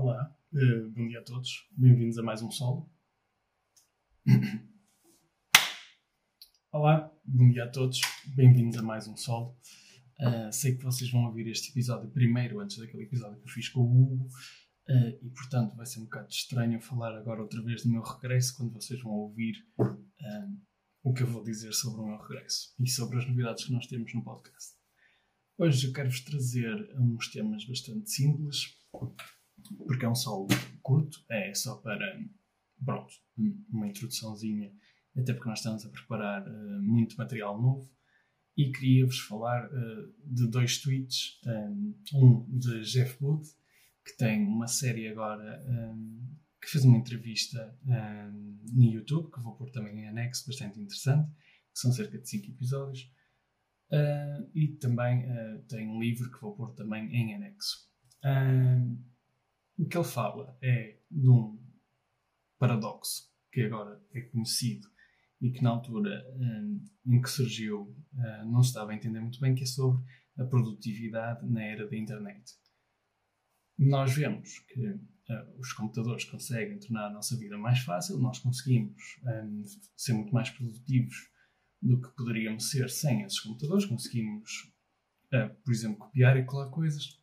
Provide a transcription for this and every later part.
Olá, uh, bom dia a todos. Bem-vindos a mais um solo. Olá, bom dia a todos. Bem-vindos a mais um solo. Uh, sei que vocês vão ouvir este episódio primeiro, antes daquele episódio que eu fiz com o Hugo, uh, e portanto vai ser um bocado estranho falar agora outra vez do meu regresso quando vocês vão ouvir o que eu vou dizer sobre o meu regresso e sobre as novidades que nós temos no podcast. Hoje eu quero-vos trazer uns temas bastante simples, porque é um solo curto, é só para, pronto, uma introduçãozinha, até porque nós estamos a preparar uh, muito material novo. E queria-vos falar uh, de dois tweets, um, um de Jeff Booth, que tem uma série agora um, que fez uma entrevista um, no YouTube, que vou pôr também em anexo, bastante interessante, que são cerca de 5 episódios. Uh, e também uh, tem um livro que vou pôr também em anexo. Que ele fala é de um paradoxo que agora é conhecido e que na altura um, em que surgiu uh, não se estava a entender muito bem, que é sobre a produtividade na era da internet. Nós vemos que uh, os computadores conseguem tornar a nossa vida mais fácil, nós conseguimos um, ser muito mais produtivos do que poderíamos ser sem esses computadores, conseguimos, uh, por exemplo, copiar e colar coisas,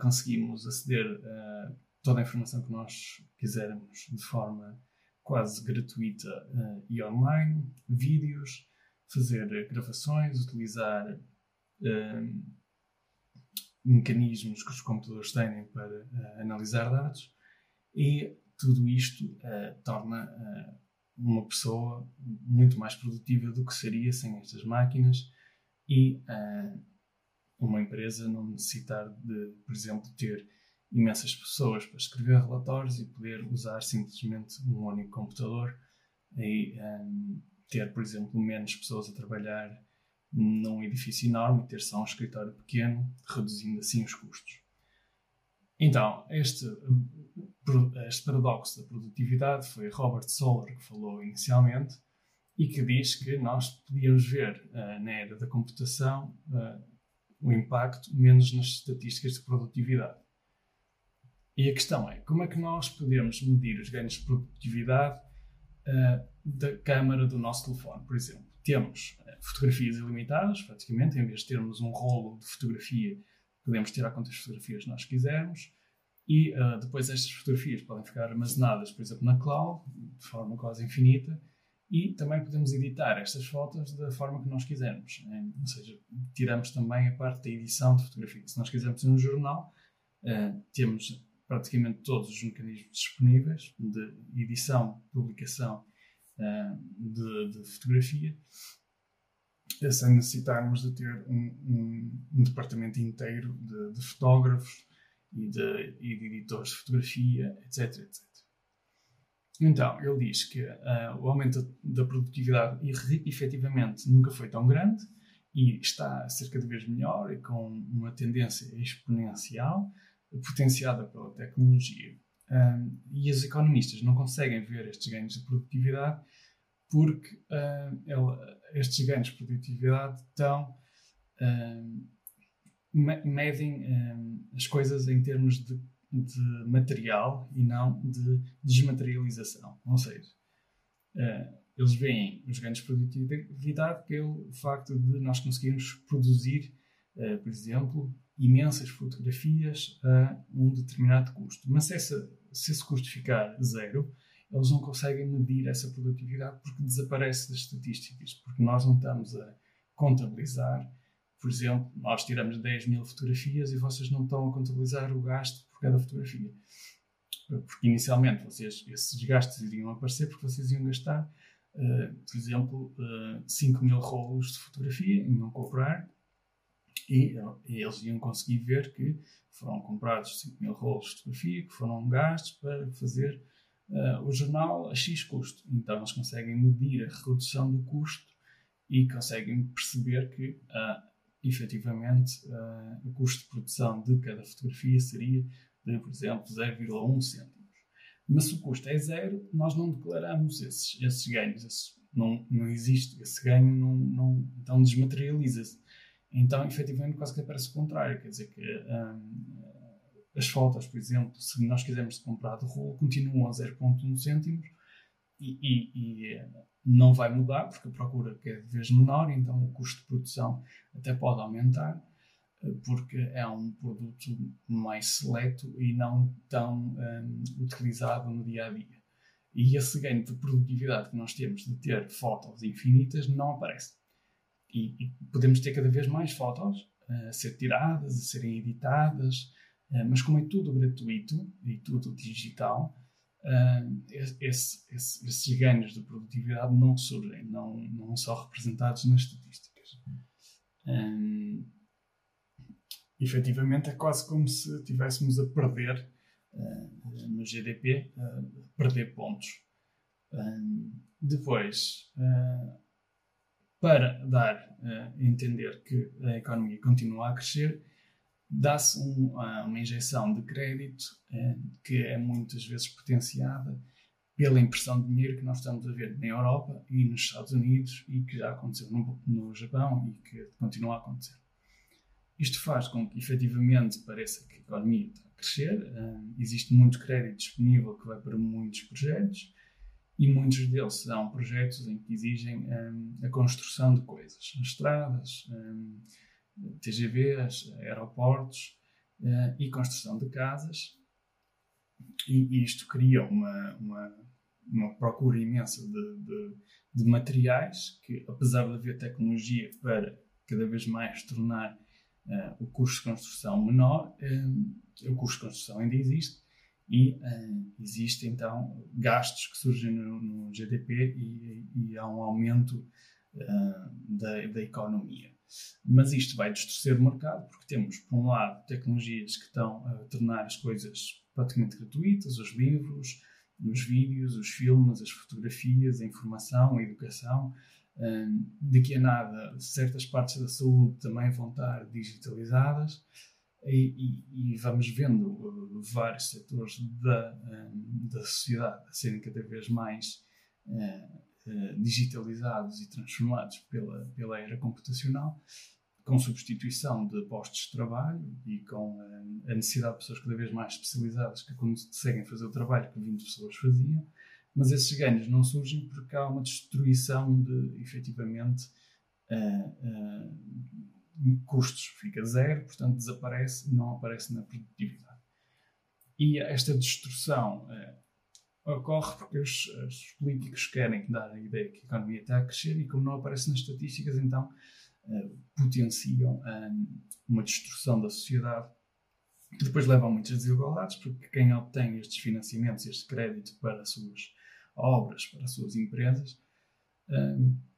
conseguimos aceder a toda a informação que nós quisermos de forma quase gratuita uh, e online, vídeos, fazer gravações, utilizar uh, mecanismos que os computadores têm para uh, analisar dados. E tudo isto torna uma pessoa muito mais produtiva do que seria sem estas máquinas e uma empresa não necessitar de, por exemplo, ter imensas pessoas para escrever relatórios e poder usar simplesmente um único computador e um, ter, por exemplo, menos pessoas a trabalhar num edifício enorme e ter só um escritório pequeno, reduzindo assim os custos. Então, este, este paradoxo da produtividade foi Robert Soller que falou inicialmente e que diz que nós podíamos ver uh, na era da computação uh, o impacto menos nas estatísticas de produtividade. E a questão é, como é que nós podemos medir os ganhos de produtividade uh, da câmara do nosso telefone, por exemplo? Temos uh, fotografias ilimitadas, praticamente, em vez de termos um rolo de fotografia, podemos tirar quantas fotografias nós quisermos, e uh, depois estas fotografias podem ficar armazenadas, por exemplo, na cloud, de forma quase infinita, e também podemos editar estas fotos da forma que nós quisermos. Né? Ou seja, tiramos também a parte da edição de fotografia. Se nós quisermos um jornal, uh, temos praticamente todos os mecanismos disponíveis de edição, publicação uh, de, de, fotografia, sem necessitarmos de ter um, um, um departamento inteiro de, de fotógrafos e de, e de, editores de fotografia, etc, etc. Então, ele diz que uh, o aumento da produtividade efetivamente nunca foi tão grande e está a ser cada vez melhor e com uma tendência exponencial, potenciada pela tecnologia. Um, e os economistas não conseguem ver estes ganhos de produtividade porque ele, estes ganhos de produtividade estão, uh, medem as coisas em termos de, de, material e não de desmaterialização. Ou seja, eles veem os ganhos de produtividade pelo facto de nós conseguirmos produzir, por exemplo, imensas fotografias a um determinado custo. Mas se, essa, se esse custo ficar zero, eles não conseguem medir essa produtividade porque desaparece das estatísticas, porque nós não estamos a contabilizar. Por exemplo, nós tiramos 10 mil fotografias e vocês não estão a contabilizar o gasto por cada fotografia. Porque inicialmente vocês, esses gastos iriam aparecer porque vocês iam gastar, uh, por exemplo, uh, 5 mil rolos de fotografia e não comprar e, e, eles iam conseguir ver que foram comprados 5 mil rolos de fotografia que foram gastos para fazer uh, o jornal a X custo. Então eles conseguem medir a redução do custo e conseguem perceber que uh, efetivamente uh, o custo de produção de cada fotografia seria por exemplo, 0,1 cêntimos. Mas se o custo é zero, nós não declaramos esses, esses ganhos. Não, não existe esse ganho, não, não, então desmaterializa-se. Então, efetivamente, quase que aparece o contrário. Quer dizer que um, as fotos, por exemplo, se nós quisermos comprar de rolo, continuam a 0,1 cêntimos e, e, e, eh, não vai mudar porque a procura é cada vez menor, então o custo de produção até pode aumentar porque é um produto mais seleto e não tão um, utilizado no dia a dia. E esse ganho de produtividade que nós temos de ter fotos infinitas não aparece. E, e podemos ter cada vez mais fotos a ser tiradas, a serem editadas, uh, mas como é tudo gratuito e tudo digital, esse, esse, esses ganhos de produtividade não surgem, não, não são representados nas estatísticas. Um, efetivamente, é quase como se estivéssemos a perder uh, no GDP, perder pontos. Um, depois, para dar a entender que a economia continua a crescer, dá-se um, uma injeção de crédito eh, que é muitas vezes potenciada pela impressão de dinheiro que nós estamos a ver na Europa e nos Estados Unidos e que já aconteceu no, no Japão e que continua a acontecer. Isto faz com que efetivamente pareça que a economia está a crescer, eh, existe muito crédito disponível que vai para muitos projetos e muitos deles são projetos em que exigem a construção de coisas, estradas, TGVs, aeroportos uh, e construção de casas. E, e isto cria uma, uma, uma procura imensa de, de, de, materiais que, apesar de haver tecnologia para cada vez mais tornar uh, o custo de construção menor, um, o custo de construção ainda existe, e uh, existem então gastos que surgem no, no GDP e, e, há um aumento uh, da, da, economia. Mas isto vai distorcer o mercado porque temos, por um lado, tecnologias que estão a tornar as coisas praticamente gratuitas, os livros, os vídeos, os filmes, as fotografias, a informação, a educação. Uh, daqui a nada, certas partes da saúde também vão estar digitalizadas. E, e, e, vamos vendo uh, vários setores da, um, da sociedade a serem cada vez mais uh, uh, digitalizados e transformados pela, pela era computacional, com substituição de postos de trabalho e com a necessidade de pessoas cada vez mais especializadas que conseguem fazer o trabalho que 20 pessoas faziam. Mas esses ganhos não surgem porque há uma destruição de, efetivamente, custos fica zero, portanto desaparece, não aparece na produtividade. E esta destruição eh, ocorre porque os, os, políticos querem dar a ideia que a economia está a crescer e, como não aparece nas estatísticas, então potenciam uma destruição da sociedade depois leva a muitas desigualdades, porque quem obtém estes financiamentos, este crédito para as suas obras, para as suas empresas,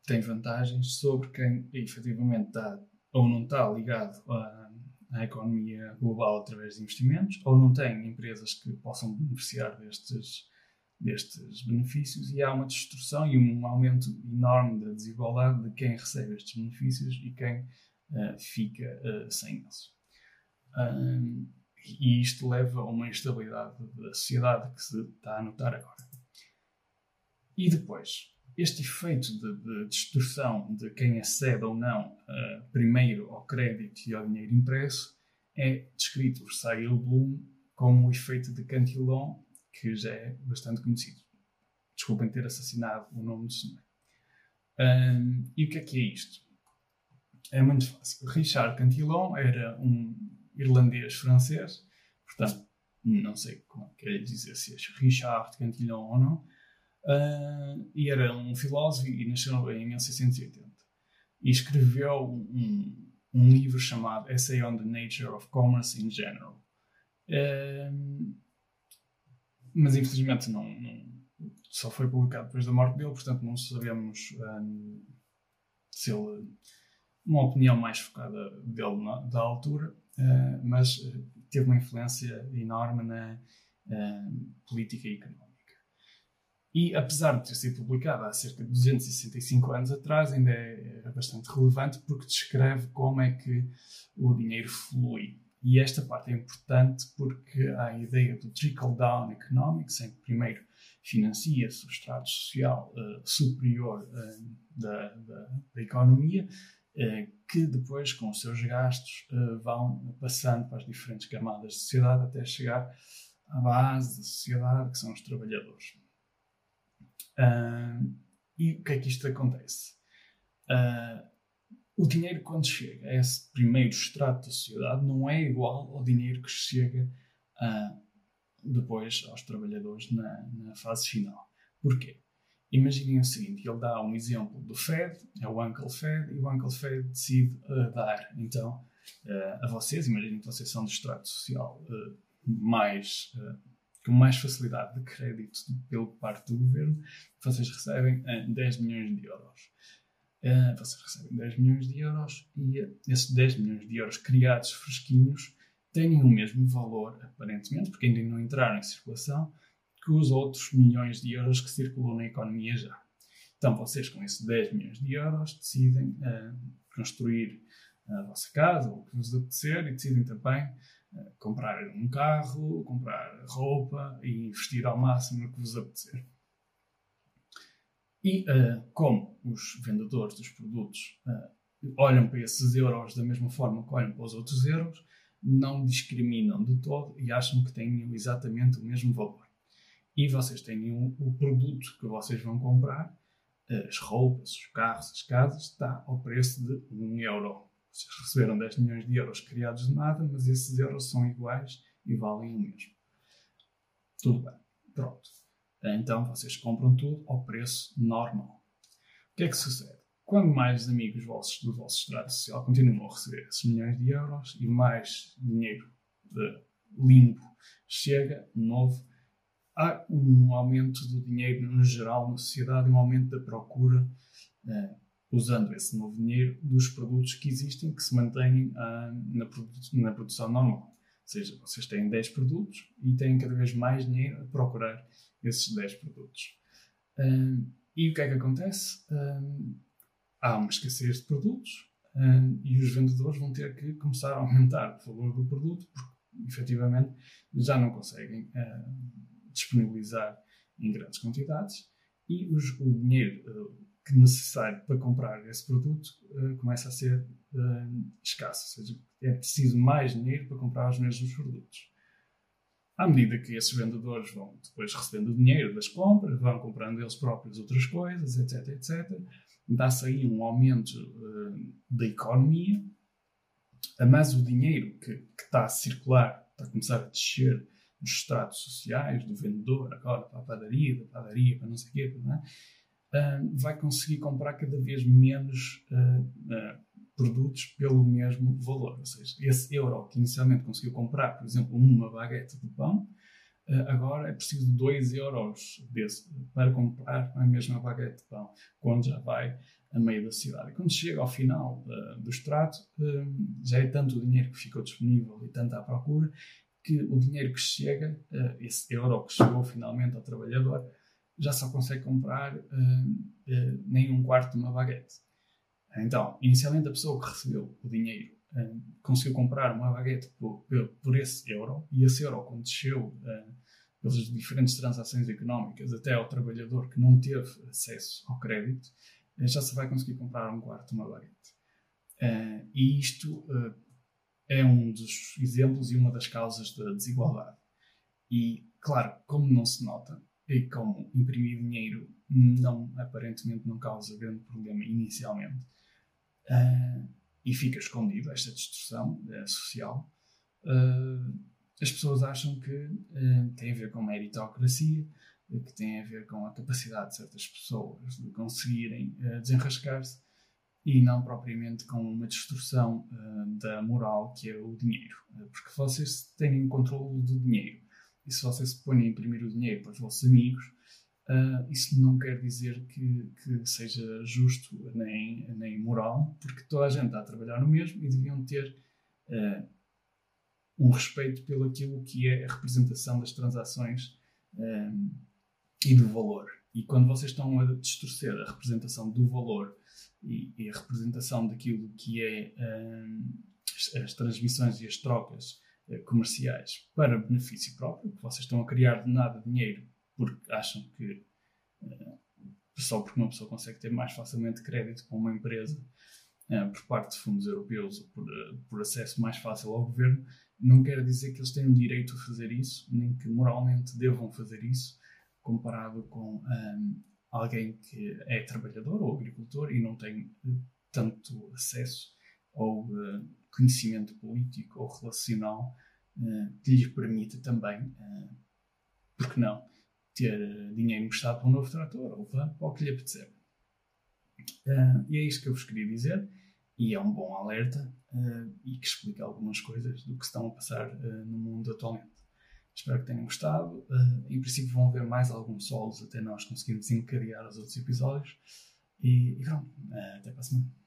tem vantagens sobre quem efetivamente está ou não está ligado à, à, economia global através de investimentos, ou não tem empresas que possam beneficiar destes, destes benefícios, e há uma destrução e um aumento enorme da desigualdade de quem recebe estes benefícios e quem uh, fica uh, sem eles. Um, e isto leva a uma instabilidade da sociedade que se está a notar agora. E depois, este efeito de, de distorção de quem acede ou não uh, primeiro ao crédito e ao dinheiro impresso é descrito por Cyril Bloom como o efeito de Cantillon, que já é bastante conhecido. Desculpem ter assassinado o nome do senhor. Um, e o que é que é isto? É muito fácil. Richard Cantillon era um irlandês-francês, portanto, não sei como é quer dizer se é Richard Cantillon ou não, Uh, e era um filósofo e nasceu em 1680. E escreveu um, um livro chamado Essay on the Nature of Commerce in General. Uh, mas infelizmente não, não, só foi publicado depois da morte dele, portanto não sabemos um, se ele. Uma opinião mais focada dele na, da altura, uh, mas teve uma influência enorme na política e económica. E apesar de ter sido publicada há cerca de 265 anos atrás, ainda é, bastante relevante porque descreve como é que o dinheiro flui. E esta parte é importante porque há a ideia do trickle-down economics, em que primeiro financia-se o estrato social uh, superior uh, da, da, da, economia que depois, com os seus gastos, vão passando para as diferentes camadas de sociedade até chegar à base da sociedade, que são os trabalhadores. E o que é que isto acontece? o dinheiro, quando chega a esse primeiro extrato da sociedade, não é igual ao dinheiro que chega uh, depois aos trabalhadores na, na, fase final. Porquê? Imaginem o seguinte: ele dá um exemplo do Fed, é o Uncle Fed, e o Uncle Fed decide uh, dar, então, uh, a vocês, imaginem que vocês são do extrato social mais. Com mais facilidade de crédito pelo parte do governo, vocês recebem 10 milhões de euros. Uh, vocês recebem 10 milhões de euros e esses 10 milhões de euros criados fresquinhos têm o mesmo valor, aparentemente, porque ainda não entraram em circulação, que os outros milhões de euros que circulam na economia já. Então, vocês, com esses 10 milhões de euros, decidem uh, construir a vossa casa, ou o que vos apetecer, e decidem também uh, comprar um carro, comprar roupa e investir ao máximo no que vos apetecer. E uh, como os vendedores dos produtos uh, olham para esses euros da mesma forma que olham para os outros euros, não discriminam de todo e acham que têm exatamente o mesmo valor. E vocês têm o, o produto que vocês vão comprar, as roupas, os carros, as casas, está ao preço de 1 euro. Vocês receberam 10 milhões de euros criados de nada, mas esses euros são iguais e valem o mesmo. Tudo bem. Pronto. Então vocês compram tudo ao preço normal. O que é que sucede? Quando mais amigos vossos do vosso estrado social continuam a receber esses milhões de euros e mais dinheiro limpo chega, novo, há um aumento do dinheiro no geral na sociedade, um aumento da procura, eh, usando esse novo dinheiro, dos produtos que existem, que se mantêm ah, na, produ na produção normal. Ou seja, vocês têm 10 produtos e têm cada vez mais dinheiro a procurar esses 10 produtos. Um, e o que é que acontece? Um, há uma escassez de produtos e os vendedores vão ter que começar a aumentar o valor do produto porque, efetivamente, já não conseguem disponibilizar em grandes quantidades e os, o dinheiro que necessário para comprar esse produto uh, começa a ser escasso, ou seja, é preciso mais dinheiro para comprar os mesmos produtos à medida que esses vendedores vão depois recebendo o dinheiro das compras, vão comprando eles próprios outras coisas, etc, etc, dá-se aí um aumento uh, da economia, mas o dinheiro que, que, está a circular, está a começar a descer nos estratos sociais, do vendedor, agora para a padaria, da padaria para não sei o quê, não é? Uh, vai conseguir comprar cada vez menos uh, produtos pelo mesmo valor. Ou seja, esse euro que inicialmente conseguiu comprar, por exemplo, uma baguete de pão, agora é preciso 2 euros desse, para comprar a mesma baguete de pão, quando já vai a meio da cidade. E quando chega ao final uh, do extrato, uh, já é tanto o dinheiro que ficou disponível e tanto à procura, que o dinheiro que chega, uh, esse euro que chegou finalmente ao trabalhador, já só consegue comprar nem um quarto de uma baguete. Então, inicialmente a pessoa que recebeu o dinheiro um, conseguiu comprar uma baguete por, por, esse euro e esse euro, quando desceu um, pelas diferentes transações económicas até ao trabalhador que não teve acesso ao crédito, eh, já se vai conseguir comprar um quarto de uma baguete. Uh, e isto é um dos exemplos e uma das causas da desigualdade. E, claro, como não se nota, e como imprimir dinheiro não, aparentemente não causa grande problema inicialmente, uh, e fica escondido esta distorção uh, social, uh, as pessoas acham que tem a ver com meritocracia, que tem a ver com a capacidade de certas pessoas de conseguirem desenrascar-se e não propriamente com uma distorção da moral que é o dinheiro. porque vocês têm controle do dinheiro e se vocês se põem a imprimir o dinheiro para os vossos amigos, Uh, isso não quer dizer que, que, seja justo nem, nem moral, porque toda a gente está a trabalhar no mesmo e deviam ter uh, um respeito pelo aquilo que é a representação das transações um, e do valor. E quando vocês estão a distorcer a representação do valor e, e a representação daquilo que é um, as, as, transmissões e as trocas comerciais para benefício próprio, que vocês estão a criar de nada dinheiro porque acham que uh, só porque uma pessoa consegue ter mais facilmente crédito com uma empresa por parte de fundos europeus ou por, por acesso mais fácil ao governo, não quer dizer que eles tenham direito a fazer isso, nem que moralmente devam fazer isso, comparado com um, alguém que é trabalhador ou agricultor e não tem tanto acesso ou uh, conhecimento político ou relacional uh, que lhes permita também, uh, por que não, ter dinheiro emprestado para um novo trator ou para o que lhe apetecer. e é isto que eu vos queria dizer e é um bom alerta e que explica algumas coisas do que estão a passar no mundo atualmente. Espero que tenham gostado. em princípio vão haver mais alguns solos até nós conseguirmos encadear os outros episódios. E, e pronto, até para a semana.